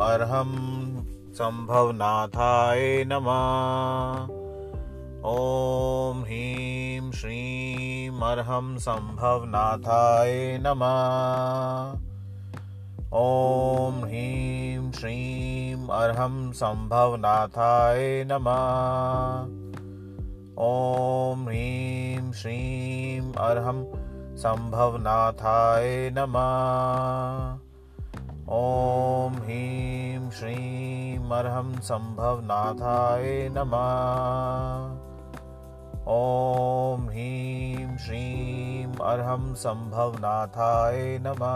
अर्हं सम्भवनाथाय नमः। ॐ ह्रीं श्रीं अर्हं सम्भवनाथाय नमः। ॐ ह्रीं श्रीं अर्हं नमः। सम्भवनाथाय नमः। ॐ ह्रीं श्रीं अर्हं सम्भवनाथाय नमः। ॐ ह्रीं श्रीं अर्हं सम्भवनाथाय नमः।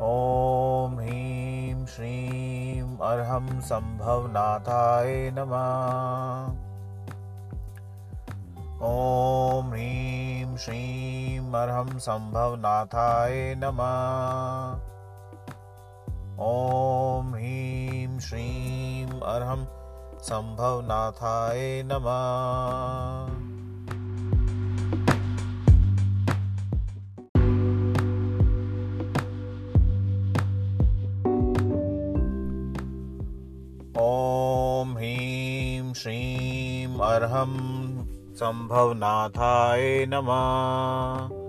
ॐ ह्रीं श्रीं अर्हं सम्भवनाथाय नमः। ॐ ह्रीं श्रीं अर्हं सम्भवनाथाय नमः। ॐ ह्रीं श्रीं अर्हं सम्भवनाथाय नमः। ॐ ह्रीं श्रीं अर्हं सम्भवनाथाय नमः।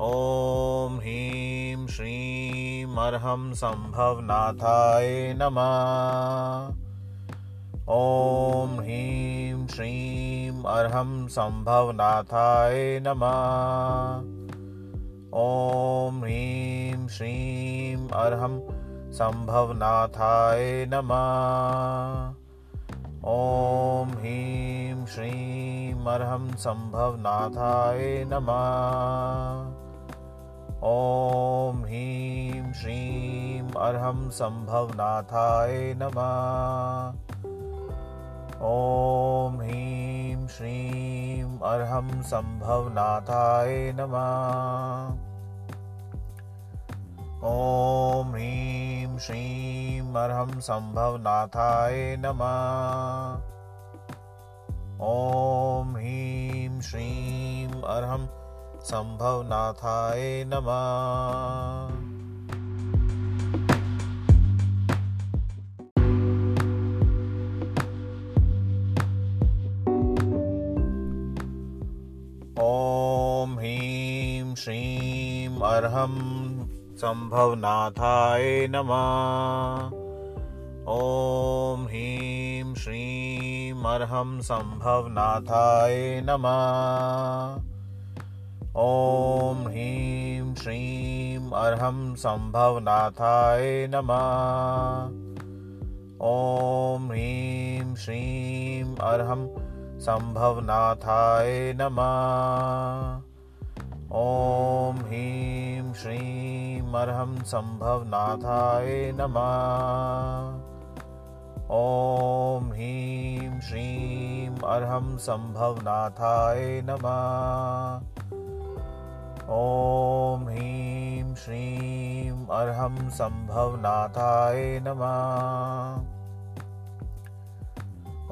ॐ ह्रीं श्रीं सम्भवनाथाय नमः। ॐ ह्रीं श्रीं अर्हं सम्भवनाथाय नमः। ॐ ह्रीं श्रीं अर्हं सम्भवनाथाय नमः। ॐ ह्रीं श्रीं सम्भवनाथाय नमः। ॐ ह्रीं श्रीं अर्हं सम्भवनाथाय नमः। ॐ ह्रीं श्रीं अर्हं सम्भवनाथाय नमः। ॐ ह्रीं श्रीं अर्हं सम्भवनाथाय नमः। ॐ ह्रीं श्रीं अर्हं सम्भवनाथाय नमः। ॐ ह्रीं श्रीं अर्हं सम्भवनाथाय नमः। ॐ ह्रीं श्रीं अर्हं सम्भवनाथाय नमः ॐ ह्रीं श्रीं अर्हं सम्भवनाथाय नमः। ॐ ह्रीं श्रीं अर्हं सम्भवनाथाय नमः। ॐ ह्रीं श्रीं अर्हं सम्भवनाथाय नमः। ॐ ह्रीं श्रीं अर्हं सम्भवनाथाय नमः। ॐ ह्रीं श्रीं अर्हं सम्भवनाथाय नमः।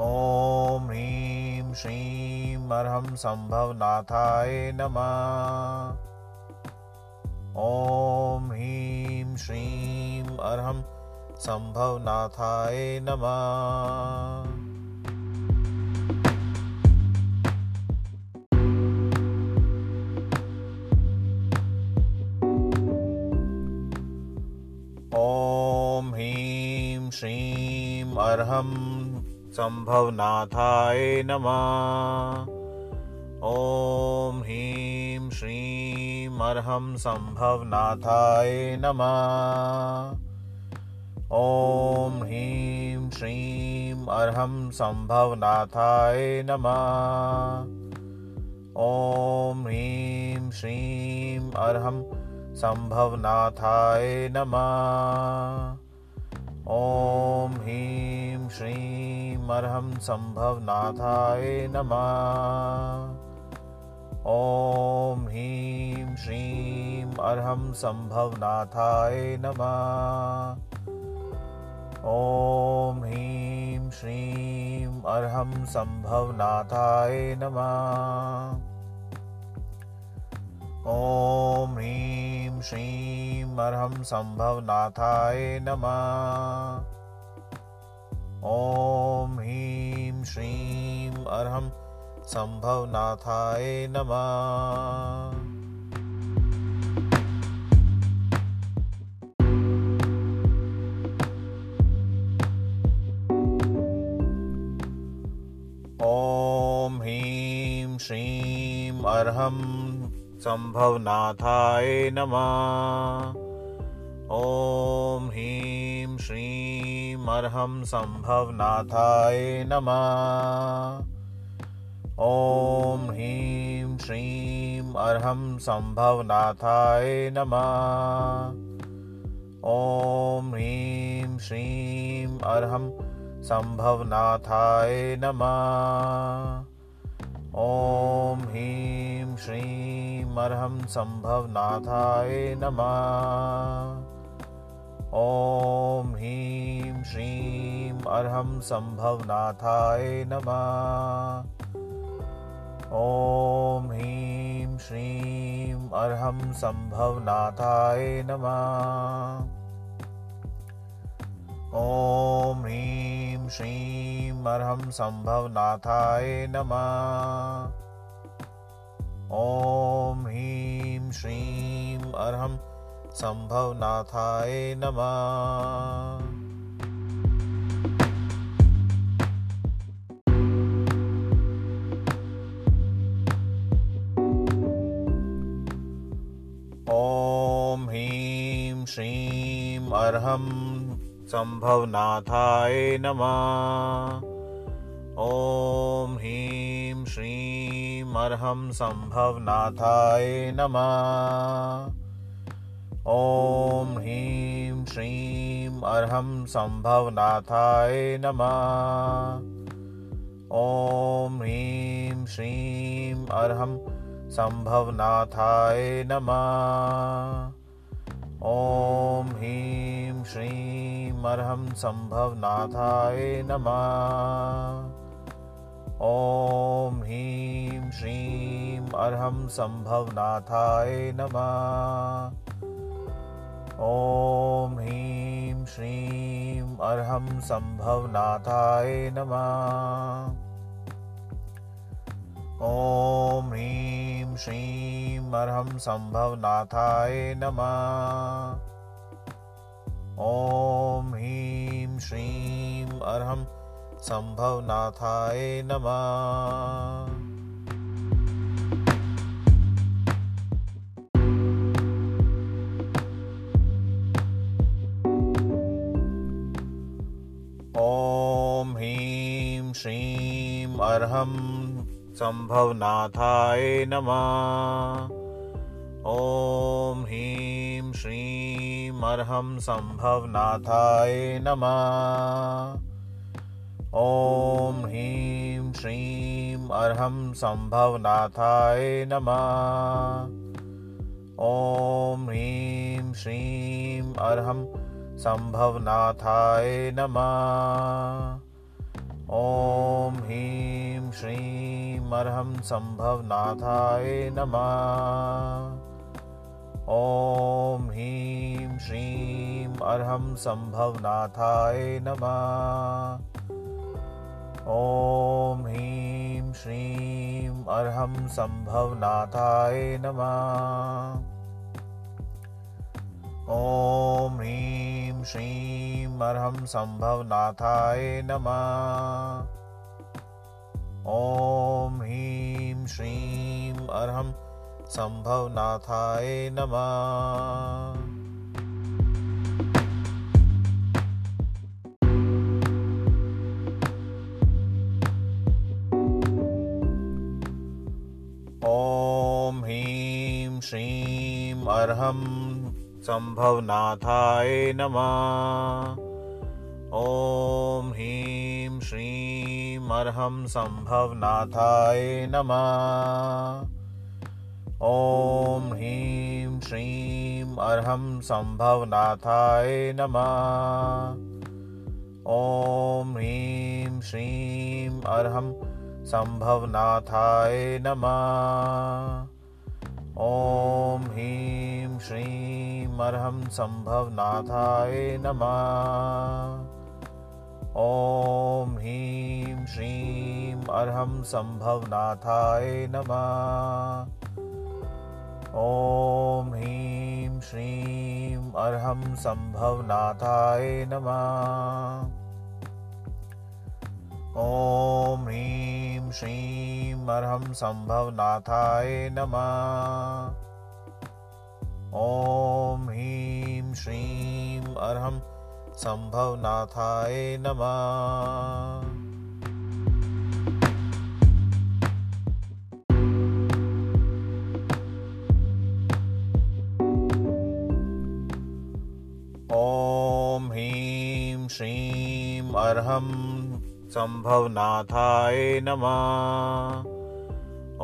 ॐ ह्रीं श्रीं अर्हं सम्भवनाथाय नमः। ॐ ह्रीं श्रीं अर्हं सम्भवनाथाय नमः श्रीं अर्हं सम्भवनाथाय नमः। ॐ ह्रीं श्रीं अर्हं सम्भवनाथाय नमः। ॐ ह्रीं श्रीं अर्हं सम्भवनाथाय नमः। ॐ ह्रीं श्रीं अर्हं सम्भवनाथाय नमः। ॐ ह्रीं श्रीं अर्हं सम्भवनाथाय नमः। ॐ ह्रीं श्रीं अर्हं सम्भवनाथाय नमः। ॐ ह्रीं श्रीं अर्हं सम्भवनाथाय नमः। ॐ ह्रीं श्रीं अर्हं सम्भवनाथाय नमः। ॐ ह्रीं श्रीं अर्हं सम्भवनाथाय नमः। ॐ ह्रीं श्रीं नमः। ॐ ह्रीं श्रीं सम्भवनाथाय नमः। ॐ ह्रीं श्रीं अर्हं सम्भवनाथाय नमः। ॐ ह्रीं श्रीं अर्हं सम्भवनाथाय नमः। ॐ ह्रीं श्रीं सम्भवनाथाय नमः। ॐ ह्रीं श्रीं अर्हं सम्भवनाथाय नमः। ॐ ह्रीं श्रीं अर्हं सम्भवनाथाय नमः। ॐ ह्रीं श्रीं अर्हं सम्भवनाथाय नमः। ॐ ह्रीं श्रीं अर्हं सम्भवनाथाय नमः। ॐ ह्रीं श्रीं अर्हं सम्भवनाथाय नमः। ॐ ह्रीं श्रीं अर्हं सम्भवनाथाय नमः। ॐ ह्रीं श्रीं अर्हं सम्भवनाथाय नमः। ॐ ह्रीं श्रीं अर्हं सम्भवनाथाय नमः। ॐ ह्रीं श्रीं अर्हं सम्भवनाथाय नमः। ॐ ह्रीं श्रीं अर्हं सम्भवनाथाय नमः। ॐ ह्रीं श्रीं अर्हं सम्भवनाथाय नमः। ॐ ह्रीं श्रीं अर्हं सम्भवनाथाय नमः। ॐ ह्रीं श्रीं अर्हं सम्भवनाथाय नमः श्रीं अर्हं सम्भवनाथाय नमः। ॐ ह्रीं श्रीं अर्हं सम्भवनाथाय नमः। ॐ ह्रीं श्रीं अर्हं सम्भवनाथाय नमः। ॐ ह्रीं श्रीं अर्हं सम्भवनाथाय नमः। ॐ ह्रीं श्रीं अर्हं सम्भवनाथाय नमः। ॐ ह्रीं श्रीं अर्हं सम्भवनाथाय नमः। ॐ ह्रीं श्रीं अर्हं सम्भवनाथाय नमः। ॐ ह्रीं श्रीं मरहम संभव नाथाय नमः। ओम ह्रीं श्रीं अरहम संभव नाथाय नमः ह्रीं श्रीं अर्हं सम्भवनाथाय नमः। ॐ ह्रीं श्रीं अर्हं सम्भवनाथाय नमः। ॐ ह्रीं श्रीं अर्हं सम्भवनाथाय नमः। ॐ ह्रीं श्रीं अर्हं सम्भवनाथाय नमः। ॐ ह्रीं सम्भवनाथाय नमः। ॐ ह्रीं श्रीं अर्हं सम्भवनाथाय नमः। ॐ ह्रीं श्रीं अर्हं सम्भवनाथाय नमः। ॐ ह्रीं श्रीं अर्हं सम्भवनाथाय नमः। ॐ ह्रीं श्रीं अर्हं सम्भवनाथाय नमः। ॐ ह्रीं श्रीं अर्हं सम्भवनाथाय नमः।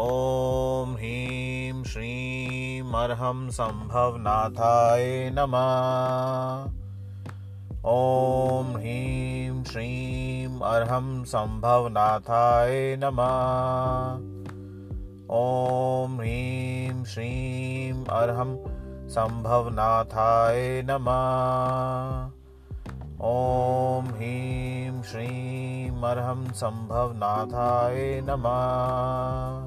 ॐ ह्रीं श्रीं अर्हं सम्भवनाथाय नमः ॐ ह्रीं श्रीं अर्हं सम्भवनाथाय नमः। ॐ ह्रीं श्रीं अर्हं सम्भवनाथाय नमः। ॐ ह्रीं श्रीं अर्हं सम्भवनाथाय नमः।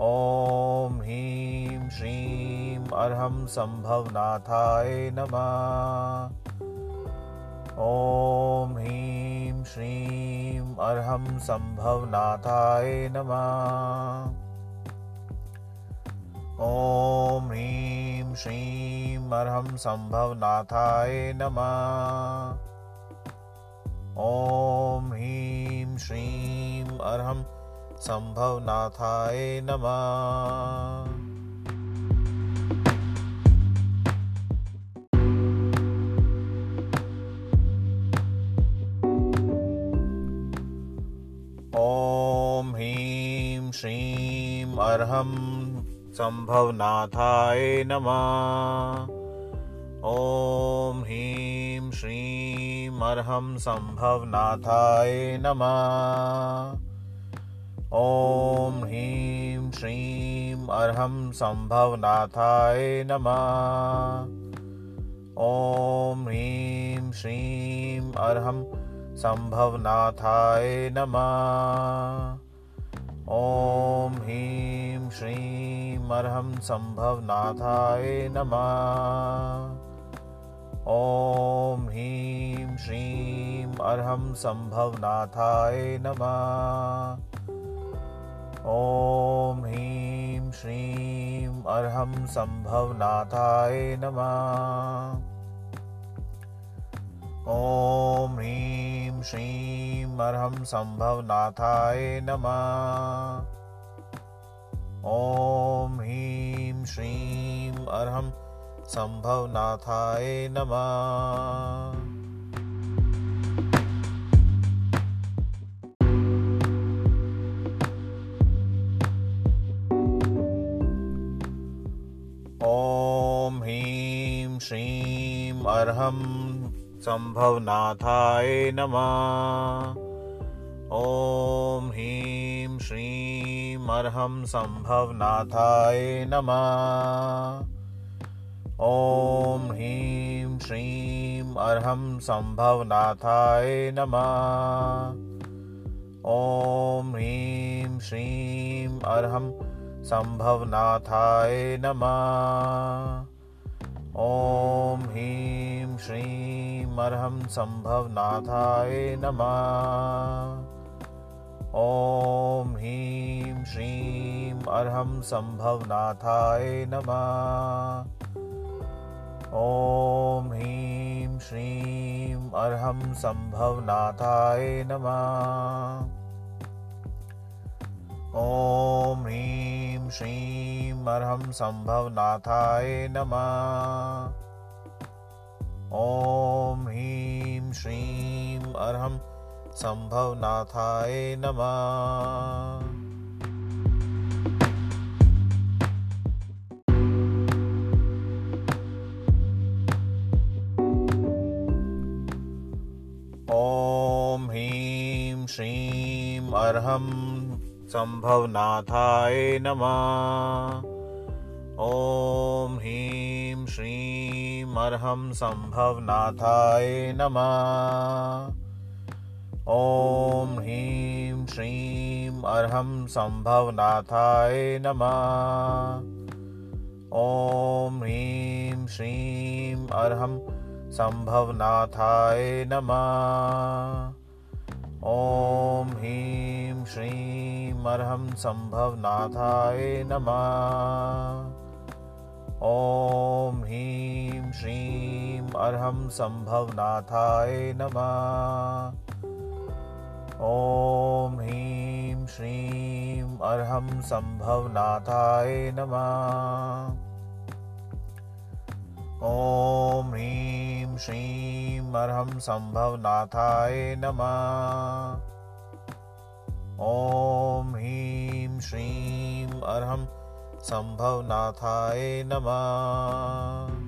ॐ ह्रीं श्रीं अर्हं सम्भवनाथाय नमः। ॐ ह्रीं श्रीं अर्हं सम्भवनाथाय नमः। ॐ ह्रीं श्रीं अर्हं सम्भवनाथाय नमः। ॐ ह्रीं श्रीं अर्हं सम्भवनाथाय नमः। अर्हं सम्भवनाथाय नमः। ॐ ह्रीं श्रीं अर्हं सम्भवनाथाय नमः। ॐ ह्रीं श्रीं अर्हं नमः। ॐ ह्रीं श्रीं अर्हं सम्भवनाथाय ह्रीं श्रीं अर्हं सम्भवनाथाय नमः। ॐ ह्रीं श्रीं अर्हं सम्भवनाथाय नमः। ॐ ह्रीं श्रीं अर्हं सम्भवनाथाय नमः। ॐ ह्रीं श्रीं अर्हं सम्भवनाथाय नमः ॐ ह्रीं श्रीं अर्हं सम्भवनाथाय नमः। ॐ ह्रीं श्रीं अर्हं सम्भवनाथाय नमः। ॐ ह्रीं श्रीं अर्हं सम्भवनाथाय नमः। ॐ ह्रीं श्रीं अर्हं सम्भवनाथाय नमः। ॐ ह्रीं श्रीं अर्हं सम्भवनाथाय नमः। ॐ ह्रीं श्रीं अर्हं सम्भवनाथाय नमः। ॐ ह्रीं श्रीं अर्हं सम्भवनाथाय नमः। ॐ ह्रीं श्रीं अर्हं सम्भवनाथाय नमः। ॐ ह्रीं श्रीं अर्हं सम्भवनाथाय नमः। ॐ ह्रीं श्रीं अर्हं सम्भवनाथाय नमः। ॐ ह्रीं श्रीं अर्हं सम्भवनाथाय नमः। ॐ ह्रीं श्रीं अर्हं सम्भवनाथाय नमः ॐ ह्रीं श्रीं अर्हं सम्भवनाथाय नमः। ॐ ह्रीं श्रीं अर्हं सम्भवनाथाय नमः। ॐ ह्रीं श्रीं अर्हं सम्भवनाथाय नमः। ॐ ह्रीं श्रीं अर्हं सम्भवनाथाय नमः। ॐ ह्रीं श्रीं अर्हं सम्भवनाथाय नमः। ॐ ह्रीं श्रीं अर्हं सम्भवनाथाय नमः। ॐ ह्रीं श्रीं अर्हं सम्भवनाथाय नमः।